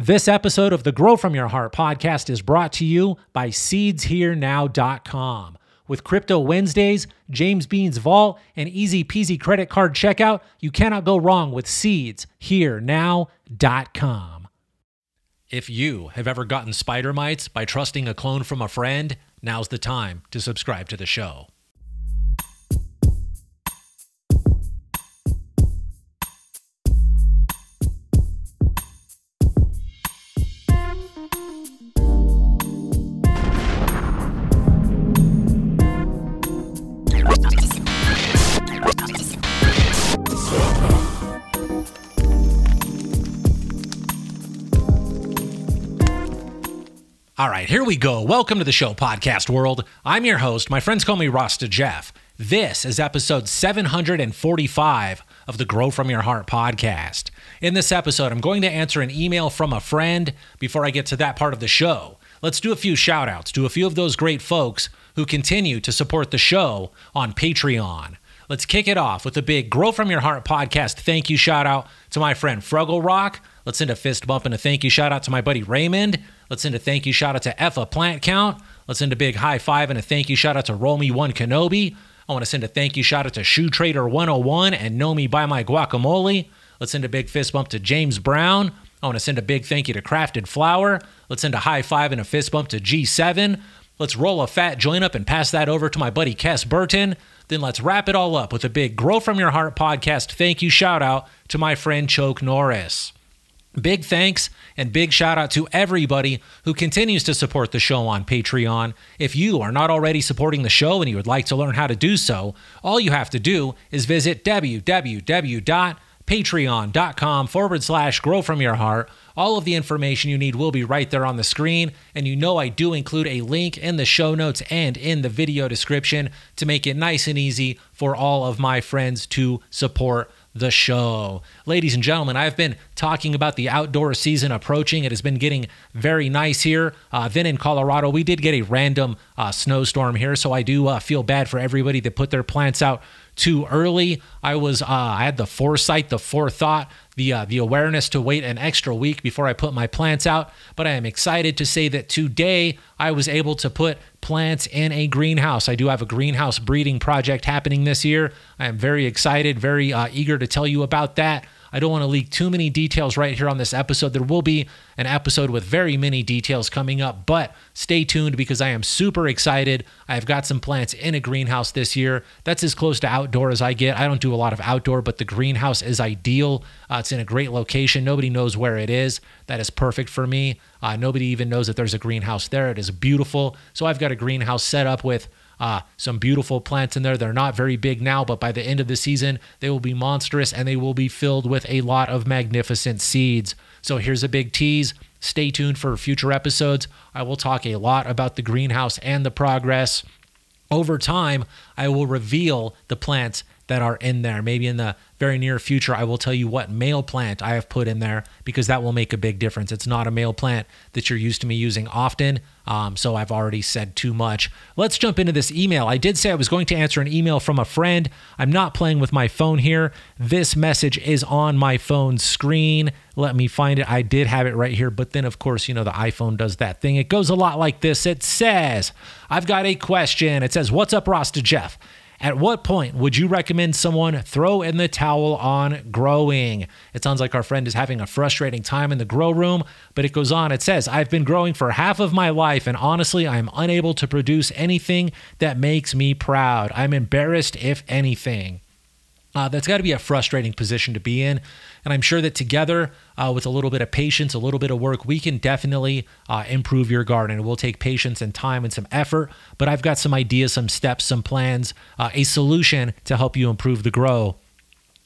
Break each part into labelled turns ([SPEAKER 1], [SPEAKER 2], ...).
[SPEAKER 1] This episode of the Grow From Your Heart podcast is brought to you by SeedsHereNow.com. With Crypto Wednesdays, James Bean's Vault, and easy peasy credit card checkout, you cannot go wrong with SeedsHereNow.com. If you have ever gotten spider mites by trusting a clone from a friend, now's the time to subscribe to the show. All right, here we go. Welcome to the show, podcast world. I'm your host. My friends call me Rasta Jeff. This is episode 745 of the Grow From Your Heart podcast. In this episode, I'm going to answer an email from a friend before I get to that part of the show. Let's do a few shout outs to a few of those great folks who continue to support the show on Patreon. Let's kick it off with a big Grow From Your Heart podcast thank you shout out to my friend Fruggle Rock. Let's send a fist bump and a thank you shout out to my buddy Raymond. Let's send a thank you shout out to Effa Plant Count. Let's send a big high five and a thank you shout out to Roll Me One Kenobi. I want to send a thank you shout out to Shoe Trader 101 and Know Me by My Guacamole. Let's send a big fist bump to James Brown. I want to send a big thank you to Crafted Flower. Let's send a high five and a fist bump to G7. Let's roll a fat joint up and pass that over to my buddy Kess Burton. Then let's wrap it all up with a big Grow From Your Heart podcast thank you shout out to my friend Choke Norris. Big thanks and big shout out to everybody who continues to support the show on Patreon. If you are not already supporting the show and you would like to learn how to do so, all you have to do is visit www.patreon.com forward slash grow from your heart. All of the information you need will be right there on the screen. And you know, I do include a link in the show notes and in the video description to make it nice and easy for all of my friends to support the show. Ladies and gentlemen, I've been talking about the outdoor season approaching. It has been getting very nice here. Uh, then in Colorado, we did get a random uh, snowstorm here, so I do uh, feel bad for everybody that put their plants out too early. I was uh, I had the foresight, the forethought, the uh, the awareness to wait an extra week before I put my plants out. But I am excited to say that today I was able to put plants in a greenhouse. I do have a greenhouse breeding project happening this year. I am very excited, very uh, eager to tell you about that. I don't want to leak too many details right here on this episode. There will be an episode with very many details coming up, but stay tuned because I am super excited. I've got some plants in a greenhouse this year. That's as close to outdoor as I get. I don't do a lot of outdoor, but the greenhouse is ideal. Uh, it's in a great location. Nobody knows where it is. That is perfect for me. Uh, nobody even knows that there's a greenhouse there. It is beautiful. So I've got a greenhouse set up with uh, some beautiful plants in there. They're not very big now, but by the end of the season, they will be monstrous and they will be filled with a lot of magnificent seeds. So here's a big tease. Stay tuned for future episodes. I will talk a lot about the greenhouse and the progress. Over time, I will reveal the plants that are in there. Maybe in the very near future, I will tell you what male plant I have put in there because that will make a big difference. It's not a male plant that you're used to me using often. Um, so I've already said too much. Let's jump into this email. I did say I was going to answer an email from a friend. I'm not playing with my phone here. This message is on my phone screen. Let me find it. I did have it right here, but then, of course, you know, the iPhone does that thing. It goes a lot like this. It says, I've got a question. It says, What's up, Rasta Jeff? At what point would you recommend someone throw in the towel on growing? It sounds like our friend is having a frustrating time in the grow room, but it goes on. It says, I've been growing for half of my life, and honestly, I'm unable to produce anything that makes me proud. I'm embarrassed, if anything. Uh, that's got to be a frustrating position to be in. And I'm sure that together, uh, with a little bit of patience, a little bit of work, we can definitely uh, improve your garden. It will take patience and time and some effort, but I've got some ideas, some steps, some plans, uh, a solution to help you improve the grow.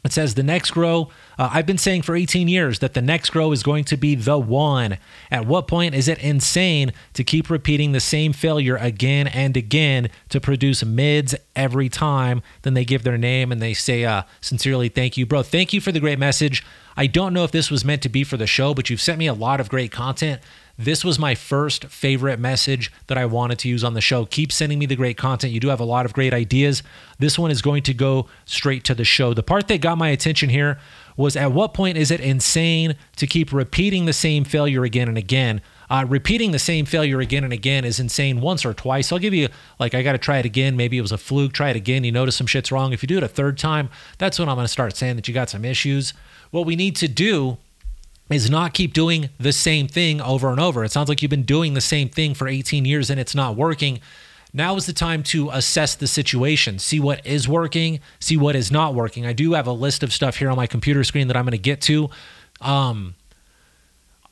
[SPEAKER 1] It says the next grow. Uh, I've been saying for 18 years that the next grow is going to be the one. At what point is it insane to keep repeating the same failure again and again to produce mids every time? Then they give their name and they say, uh, sincerely, thank you, bro. Thank you for the great message. I don't know if this was meant to be for the show, but you've sent me a lot of great content. This was my first favorite message that I wanted to use on the show. Keep sending me the great content. You do have a lot of great ideas. This one is going to go straight to the show. The part that got my attention here was at what point is it insane to keep repeating the same failure again and again? Uh, repeating the same failure again and again is insane once or twice. I'll give you, like, I got to try it again. Maybe it was a fluke. Try it again. You notice some shit's wrong. If you do it a third time, that's when I'm going to start saying that you got some issues. What we need to do is not keep doing the same thing over and over. It sounds like you've been doing the same thing for 18 years and it's not working. Now is the time to assess the situation, see what is working, see what is not working. I do have a list of stuff here on my computer screen that I'm going to get to. Um,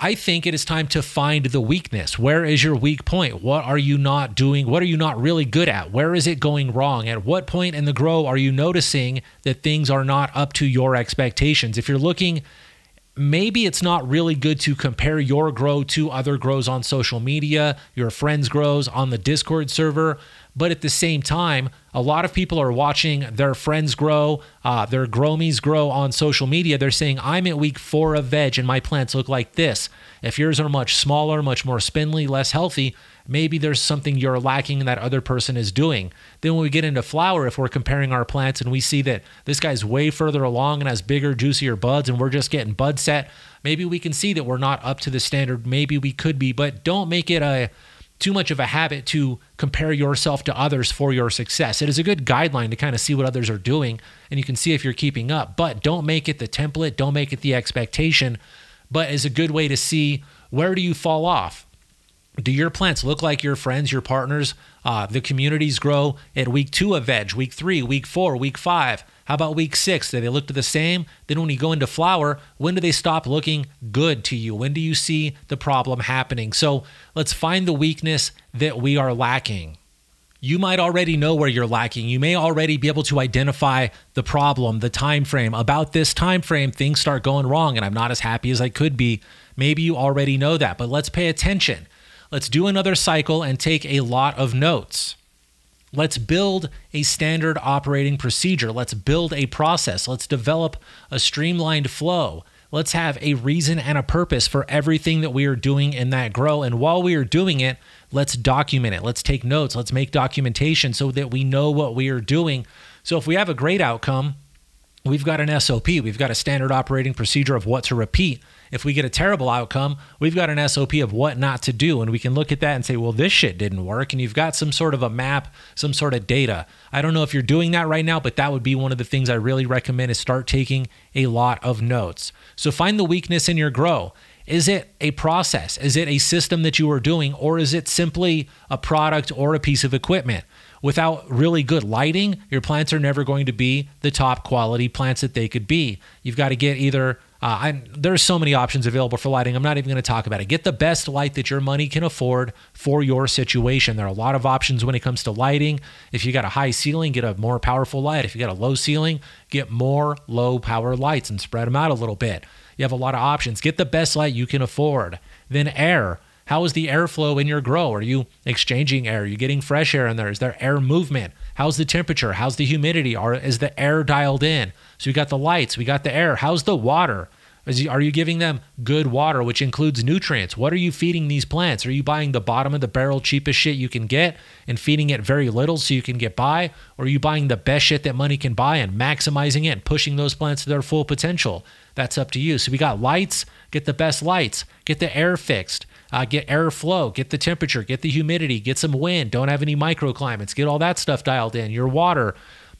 [SPEAKER 1] I think it is time to find the weakness. Where is your weak point? What are you not doing? What are you not really good at? Where is it going wrong? At what point in the grow are you noticing that things are not up to your expectations? If you're looking maybe it's not really good to compare your grow to other grows on social media, your friends' grows on the Discord server. But at the same time, a lot of people are watching their friends grow, uh, their growmies grow on social media. They're saying, I'm at week four of veg and my plants look like this. If yours are much smaller, much more spindly, less healthy, maybe there's something you're lacking that other person is doing. Then when we get into flower, if we're comparing our plants and we see that this guy's way further along and has bigger, juicier buds, and we're just getting bud set, maybe we can see that we're not up to the standard. Maybe we could be, but don't make it a too much of a habit to compare yourself to others for your success. It is a good guideline to kind of see what others are doing and you can see if you're keeping up, but don't make it the template, don't make it the expectation, but is a good way to see where do you fall off do your plants look like your friends, your partners? Uh, the communities grow at week two of veg, week three, week four, week five. How about week six? Do they look the same? Then when you go into flower, when do they stop looking good to you? When do you see the problem happening? So let's find the weakness that we are lacking. You might already know where you're lacking. You may already be able to identify the problem, the time frame. About this time frame, things start going wrong and I'm not as happy as I could be. Maybe you already know that, but let's pay attention. Let's do another cycle and take a lot of notes. Let's build a standard operating procedure. Let's build a process. Let's develop a streamlined flow. Let's have a reason and a purpose for everything that we are doing in that grow. And while we are doing it, let's document it. Let's take notes. Let's make documentation so that we know what we are doing. So if we have a great outcome, we've got an SOP, we've got a standard operating procedure of what to repeat. If we get a terrible outcome, we've got an SOP of what not to do. And we can look at that and say, well, this shit didn't work. And you've got some sort of a map, some sort of data. I don't know if you're doing that right now, but that would be one of the things I really recommend is start taking a lot of notes. So find the weakness in your grow. Is it a process? Is it a system that you are doing? Or is it simply a product or a piece of equipment? Without really good lighting, your plants are never going to be the top quality plants that they could be. You've got to get either uh, I, there's so many options available for lighting. I'm not even going to talk about it. Get the best light that your money can afford for your situation. There are a lot of options when it comes to lighting. If you got a high ceiling, get a more powerful light. If you got a low ceiling, get more low power lights and spread them out a little bit. You have a lot of options. Get the best light you can afford. Then air. How is the airflow in your grow? Are you exchanging air? Are you getting fresh air in there? Is there air movement? How's the temperature? How's the humidity? Are, is the air dialed in? So we got the lights, we got the air. How's the water? Is, are you giving them good water, which includes nutrients? What are you feeding these plants? Are you buying the bottom of the barrel, cheapest shit you can get and feeding it very little so you can get by? Or are you buying the best shit that money can buy and maximizing it and pushing those plants to their full potential? That's up to you. So we got lights, get the best lights, get the air fixed, uh, get airflow, get the temperature, get the humidity, get some wind, don't have any microclimates, get all that stuff dialed in. Your water,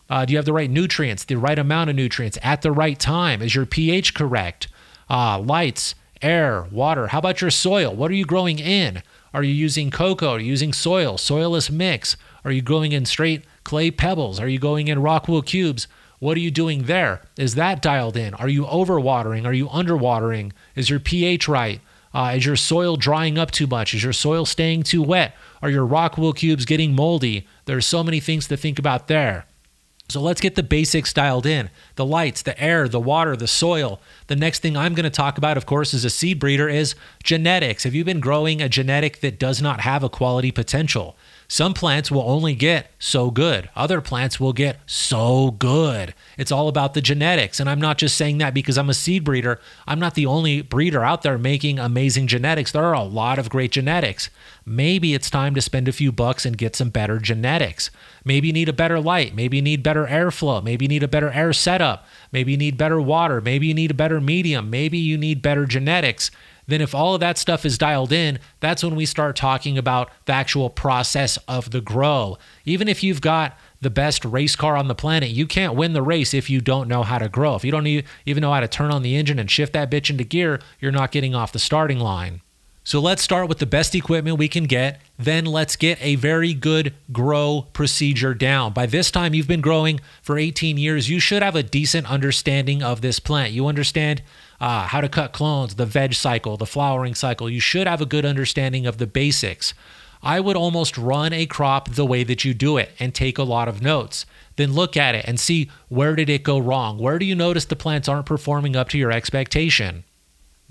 [SPEAKER 1] uh, do you have the right nutrients, the right amount of nutrients at the right time? Is your pH correct? Uh, lights, air, water. How about your soil? What are you growing in? Are you using coco? Are you using soil? Soilless mix? Are you growing in straight clay pebbles? Are you going in rock wool cubes? What are you doing there? Is that dialed in? Are you overwatering? Are you underwatering? Is your pH right? Uh, is your soil drying up too much? Is your soil staying too wet? Are your rock wool cubes getting moldy? There's so many things to think about there. So let's get the basics dialed in the lights, the air, the water, the soil. The next thing I'm going to talk about, of course, as a seed breeder is genetics. Have you been growing a genetic that does not have a quality potential? Some plants will only get so good. Other plants will get so good. It's all about the genetics. And I'm not just saying that because I'm a seed breeder. I'm not the only breeder out there making amazing genetics. There are a lot of great genetics. Maybe it's time to spend a few bucks and get some better genetics. Maybe you need a better light. Maybe you need better airflow. Maybe you need a better air setup. Maybe you need better water. Maybe you need a better medium. Maybe you need better genetics then if all of that stuff is dialed in, that's when we start talking about the actual process of the grow. Even if you've got the best race car on the planet, you can't win the race if you don't know how to grow. If you don't even know how to turn on the engine and shift that bitch into gear, you're not getting off the starting line. So let's start with the best equipment we can get. Then let's get a very good grow procedure down. By this time, you've been growing for 18 years. You should have a decent understanding of this plant. You understand uh, how to cut clones, the veg cycle, the flowering cycle. You should have a good understanding of the basics. I would almost run a crop the way that you do it and take a lot of notes. Then look at it and see where did it go wrong? Where do you notice the plants aren't performing up to your expectation?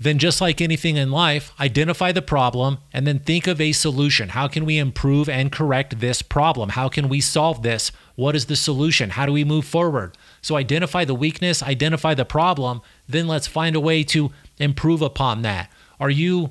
[SPEAKER 1] Then, just like anything in life, identify the problem and then think of a solution. How can we improve and correct this problem? How can we solve this? What is the solution? How do we move forward? So, identify the weakness, identify the problem, then let's find a way to improve upon that. Are you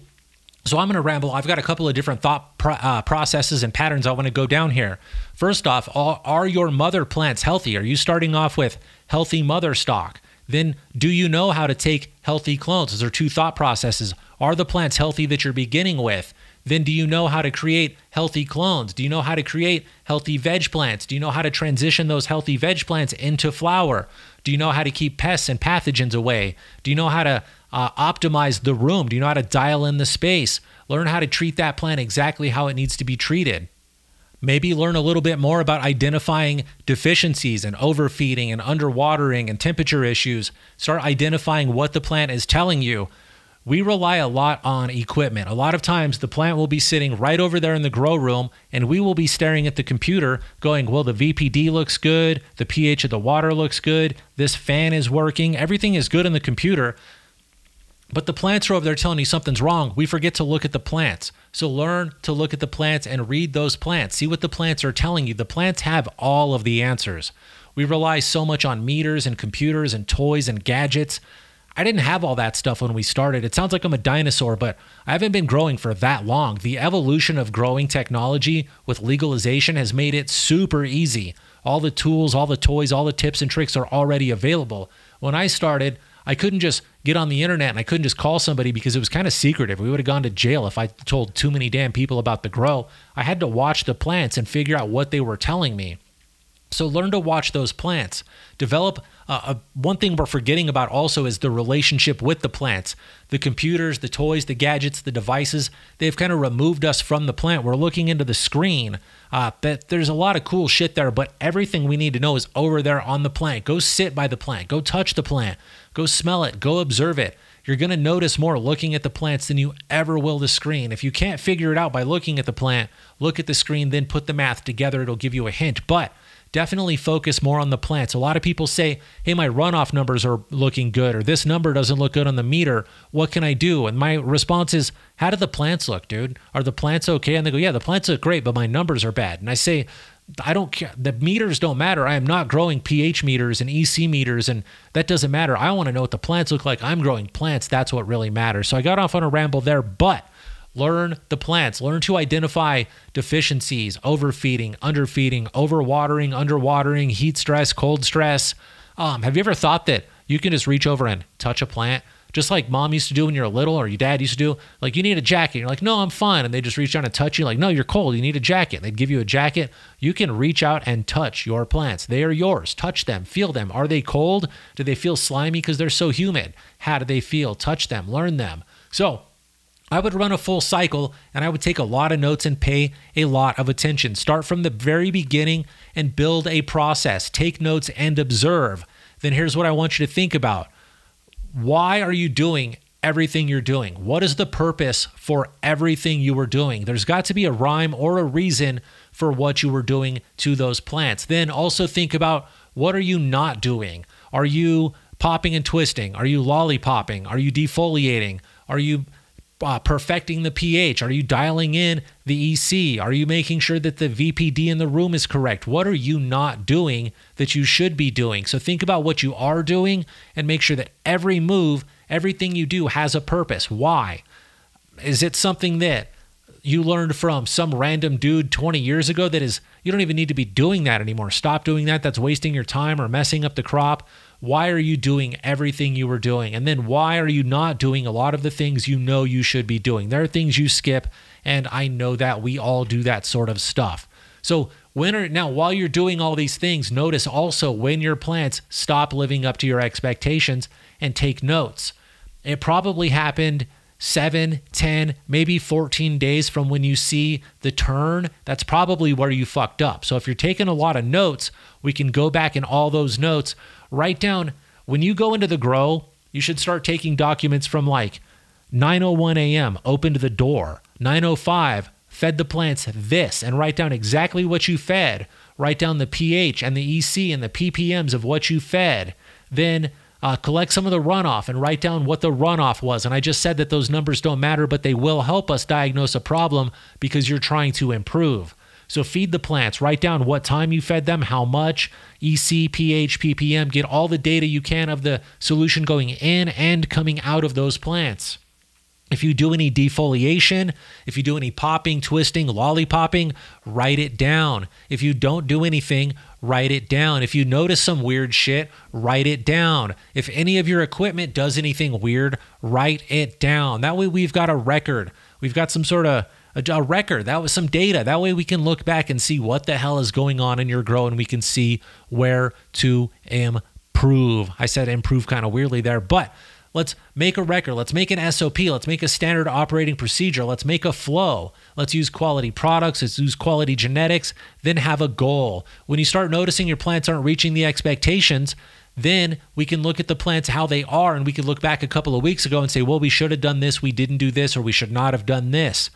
[SPEAKER 1] so I'm going to ramble. I've got a couple of different thought pro- uh, processes and patterns I want to go down here. First off, are, are your mother plants healthy? Are you starting off with healthy mother stock? Then do you know how to take healthy clones? Those are two thought processes. Are the plants healthy that you're beginning with? Then do you know how to create healthy clones? Do you know how to create healthy veg plants? Do you know how to transition those healthy veg plants into flower? Do you know how to keep pests and pathogens away? Do you know how to uh, optimize the room? Do you know how to dial in the space? Learn how to treat that plant exactly how it needs to be treated. Maybe learn a little bit more about identifying deficiencies and overfeeding and underwatering and temperature issues. Start identifying what the plant is telling you. We rely a lot on equipment. A lot of times, the plant will be sitting right over there in the grow room, and we will be staring at the computer going, Well, the VPD looks good. The pH of the water looks good. This fan is working. Everything is good in the computer. But the plants are over there telling you something's wrong. We forget to look at the plants. So learn to look at the plants and read those plants. See what the plants are telling you. The plants have all of the answers. We rely so much on meters and computers and toys and gadgets. I didn't have all that stuff when we started. It sounds like I'm a dinosaur, but I haven't been growing for that long. The evolution of growing technology with legalization has made it super easy. All the tools, all the toys, all the tips and tricks are already available. When I started, I couldn't just get on the internet and I couldn't just call somebody because it was kind of secretive. We would have gone to jail if I told too many damn people about the grow. I had to watch the plants and figure out what they were telling me. So learn to watch those plants. Develop uh, uh, one thing we're forgetting about also is the relationship with the plants. The computers, the toys, the gadgets, the devices, they've kind of removed us from the plant. We're looking into the screen. Uh, but there's a lot of cool shit there, but everything we need to know is over there on the plant. Go sit by the plant. Go touch the plant. Go smell it. Go observe it. You're going to notice more looking at the plants than you ever will the screen. If you can't figure it out by looking at the plant, look at the screen, then put the math together. It'll give you a hint. But definitely focus more on the plants. A lot of people say, hey, my runoff numbers are looking good, or this number doesn't look good on the meter. What can I do? And my response is, how do the plants look, dude? Are the plants okay? And they go, yeah, the plants look great, but my numbers are bad. And I say, I don't care. The meters don't matter. I am not growing pH meters and EC meters, and that doesn't matter. I want to know what the plants look like. I'm growing plants. That's what really matters. So I got off on a ramble there, but Learn the plants. Learn to identify deficiencies, overfeeding, underfeeding, overwatering, underwatering, heat stress, cold stress. Um, have you ever thought that you can just reach over and touch a plant? Just like mom used to do when you were little or your dad used to do. Like, you need a jacket. You're like, no, I'm fine. And they just reach out and touch you. Like, no, you're cold. You need a jacket. They'd give you a jacket. You can reach out and touch your plants. They are yours. Touch them. Feel them. Are they cold? Do they feel slimy because they're so humid? How do they feel? Touch them. Learn them. So, I would run a full cycle and I would take a lot of notes and pay a lot of attention. Start from the very beginning and build a process. Take notes and observe. Then here's what I want you to think about Why are you doing everything you're doing? What is the purpose for everything you were doing? There's got to be a rhyme or a reason for what you were doing to those plants. Then also think about what are you not doing? Are you popping and twisting? Are you lollipopping? Are you defoliating? Are you uh, perfecting the pH? Are you dialing in the EC? Are you making sure that the VPD in the room is correct? What are you not doing that you should be doing? So think about what you are doing and make sure that every move, everything you do has a purpose. Why? Is it something that you learned from some random dude 20 years ago that is you don't even need to be doing that anymore. Stop doing that. That's wasting your time or messing up the crop. Why are you doing everything you were doing? And then why are you not doing a lot of the things you know you should be doing? There are things you skip, and I know that we all do that sort of stuff. So, when are, now while you're doing all these things, notice also when your plants stop living up to your expectations and take notes. It probably happened seven, 10, maybe 14 days from when you see the turn, that's probably where you fucked up. So if you're taking a lot of notes, we can go back in all those notes, write down when you go into the grow, you should start taking documents from like 9:01 a.m. opened the door, 9:05 fed the plants this and write down exactly what you fed. Write down the pH and the EC and the ppms of what you fed. Then uh, collect some of the runoff and write down what the runoff was. And I just said that those numbers don't matter, but they will help us diagnose a problem because you're trying to improve. So feed the plants, write down what time you fed them, how much, EC, pH, ppm, get all the data you can of the solution going in and coming out of those plants. If you do any defoliation, if you do any popping, twisting, lollipopping, write it down. If you don't do anything, write it down. If you notice some weird shit, write it down. If any of your equipment does anything weird, write it down. That way we've got a record. We've got some sort of a, a record. That was some data. That way we can look back and see what the hell is going on in your grow and we can see where to improve. I said improve kind of weirdly there, but Let's make a record. Let's make an SOP. Let's make a standard operating procedure. Let's make a flow. Let's use quality products. Let's use quality genetics. Then have a goal. When you start noticing your plants aren't reaching the expectations, then we can look at the plants how they are and we can look back a couple of weeks ago and say, well, we should have done this, we didn't do this, or we should not have done this.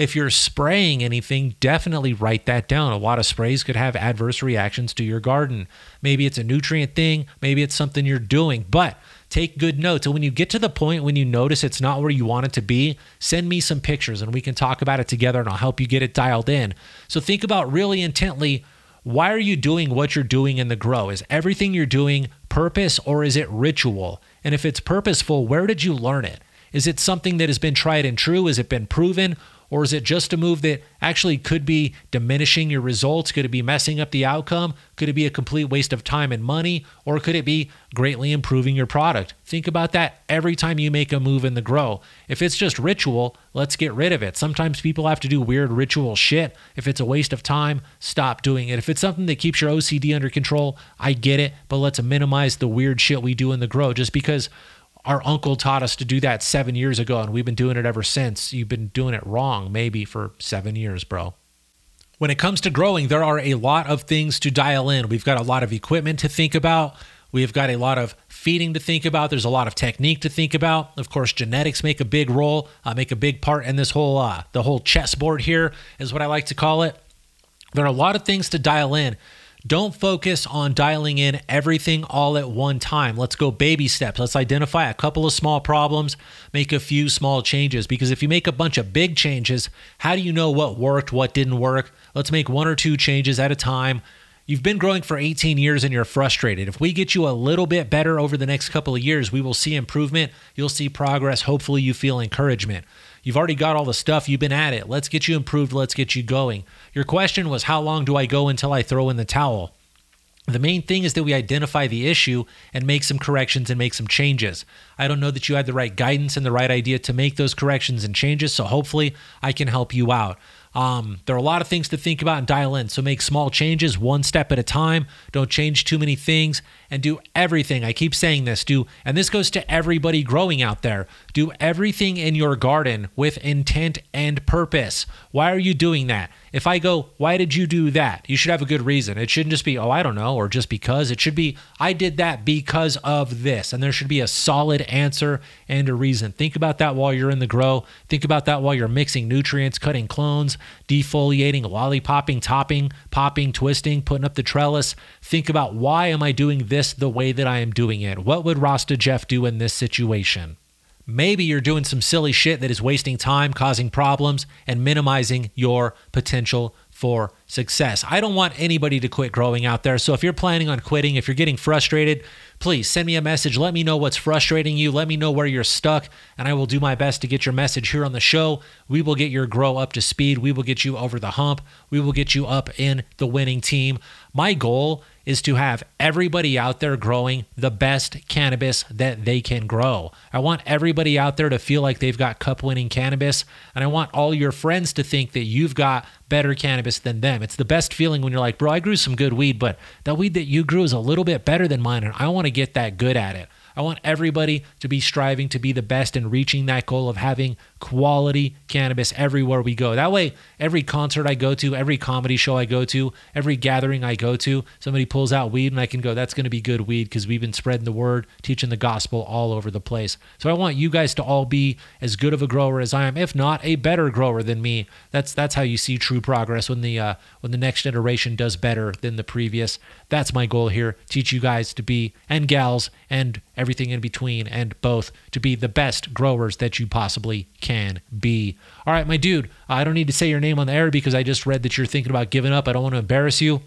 [SPEAKER 1] If you're spraying anything, definitely write that down. A lot of sprays could have adverse reactions to your garden. Maybe it's a nutrient thing, maybe it's something you're doing, but take good notes. And when you get to the point when you notice it's not where you want it to be, send me some pictures and we can talk about it together and I'll help you get it dialed in. So think about really intently why are you doing what you're doing in the grow? Is everything you're doing purpose or is it ritual? And if it's purposeful, where did you learn it? Is it something that has been tried and true? Has it been proven? Or is it just a move that actually could be diminishing your results? Could it be messing up the outcome? Could it be a complete waste of time and money? Or could it be greatly improving your product? Think about that every time you make a move in the grow. If it's just ritual, let's get rid of it. Sometimes people have to do weird ritual shit. If it's a waste of time, stop doing it. If it's something that keeps your OCD under control, I get it, but let's minimize the weird shit we do in the grow just because our uncle taught us to do that seven years ago, and we've been doing it ever since. You've been doing it wrong, maybe for seven years, bro. When it comes to growing, there are a lot of things to dial in. We've got a lot of equipment to think about. We've got a lot of feeding to think about. There's a lot of technique to think about. Of course, genetics make a big role, uh, make a big part in this whole uh, the whole chessboard here is what I like to call it. There are a lot of things to dial in don't focus on dialing in everything all at one time. Let's go baby steps. Let's identify a couple of small problems, make a few small changes. Because if you make a bunch of big changes, how do you know what worked, what didn't work? Let's make one or two changes at a time. You've been growing for 18 years and you're frustrated. If we get you a little bit better over the next couple of years, we will see improvement. You'll see progress. Hopefully, you feel encouragement. You've already got all the stuff. You've been at it. Let's get you improved. Let's get you going. Your question was, how long do I go until I throw in the towel? The main thing is that we identify the issue and make some corrections and make some changes. I don't know that you had the right guidance and the right idea to make those corrections and changes, so hopefully I can help you out. Um, there are a lot of things to think about and dial in. So make small changes one step at a time. Don't change too many things and do everything. I keep saying this, do, and this goes to everybody growing out there. Do everything in your garden with intent and purpose. Why are you doing that? If I go, why did you do that? You should have a good reason. It shouldn't just be, oh, I don't know, or just because. It should be, I did that because of this. And there should be a solid answer and a reason. Think about that while you're in the grow. Think about that while you're mixing nutrients, cutting clones, defoliating, lollipopping, topping, popping, twisting, putting up the trellis. Think about why am I doing this the way that I am doing it? What would Rasta Jeff do in this situation? Maybe you're doing some silly shit that is wasting time, causing problems, and minimizing your potential for success. I don't want anybody to quit growing out there. So if you're planning on quitting, if you're getting frustrated, please send me a message. Let me know what's frustrating you. Let me know where you're stuck, and I will do my best to get your message here on the show. We will get your grow up to speed. We will get you over the hump. We will get you up in the winning team. My goal is to have everybody out there growing the best cannabis that they can grow. I want everybody out there to feel like they've got cup winning cannabis, and I want all your friends to think that you've got better cannabis than them. It's the best feeling when you're like, bro, I grew some good weed, but that weed that you grew is a little bit better than mine, and I want to get that good at it. I want everybody to be striving to be the best and reaching that goal of having quality cannabis everywhere we go. That way, every concert I go to, every comedy show I go to, every gathering I go to, somebody pulls out weed and I can go, that's going to be good weed because we've been spreading the word, teaching the gospel all over the place. So I want you guys to all be as good of a grower as I am, if not a better grower than me. That's that's how you see true progress when the uh, when the next generation does better than the previous. That's my goal here. Teach you guys to be and gals and everything in between and both to be the best growers that you possibly can be. All right, my dude, I don't need to say your name on the air because I just read that you're thinking about giving up. I don't want to embarrass you.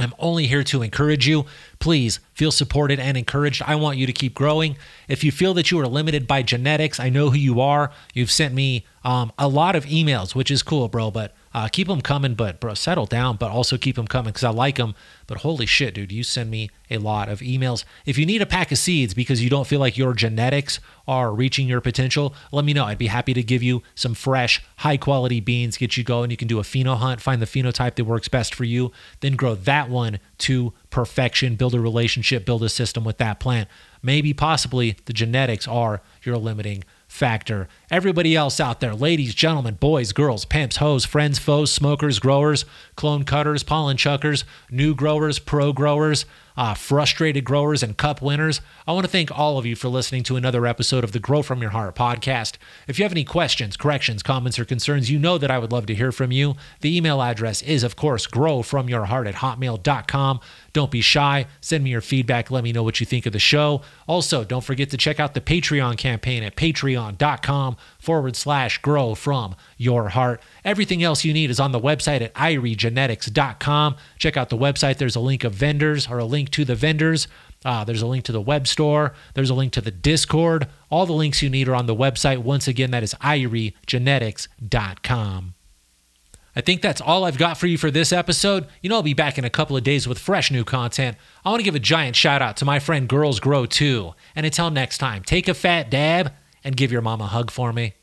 [SPEAKER 1] I'm only here to encourage you. Please feel supported and encouraged. I want you to keep growing. If you feel that you are limited by genetics, I know who you are. You've sent me um, a lot of emails, which is cool, bro. But uh, keep them coming, but bro, settle down, but also keep them coming because I like them. But holy shit, dude, you send me a lot of emails. If you need a pack of seeds because you don't feel like your genetics are reaching your potential, let me know. I'd be happy to give you some fresh, high quality beans, get you going. You can do a pheno hunt, find the phenotype that works best for you, then grow that one to perfection, build a relationship, build a system with that plant. Maybe, possibly, the genetics are your limiting factor. Everybody else out there, ladies, gentlemen, boys, girls, pimps, hoes, friends, foes, smokers, growers, clone cutters, pollen chuckers, new growers, pro growers, uh, frustrated growers, and cup winners. I want to thank all of you for listening to another episode of the Grow From Your Heart podcast. If you have any questions, corrections, comments, or concerns, you know that I would love to hear from you. The email address is, of course, growfromyourheart at hotmail.com. Don't be shy. Send me your feedback. Let me know what you think of the show. Also, don't forget to check out the Patreon campaign at patreon.com forward slash grow from your heart. Everything else you need is on the website at iriegenetics.com. Check out the website. There's a link of vendors or a link to the vendors. Uh, there's a link to the web store. There's a link to the Discord. All the links you need are on the website. Once again, that is iriegenetics.com. I think that's all I've got for you for this episode. You know, I'll be back in a couple of days with fresh new content. I want to give a giant shout out to my friend Girls Grow too. And until next time, take a fat dab and give your mom a hug for me.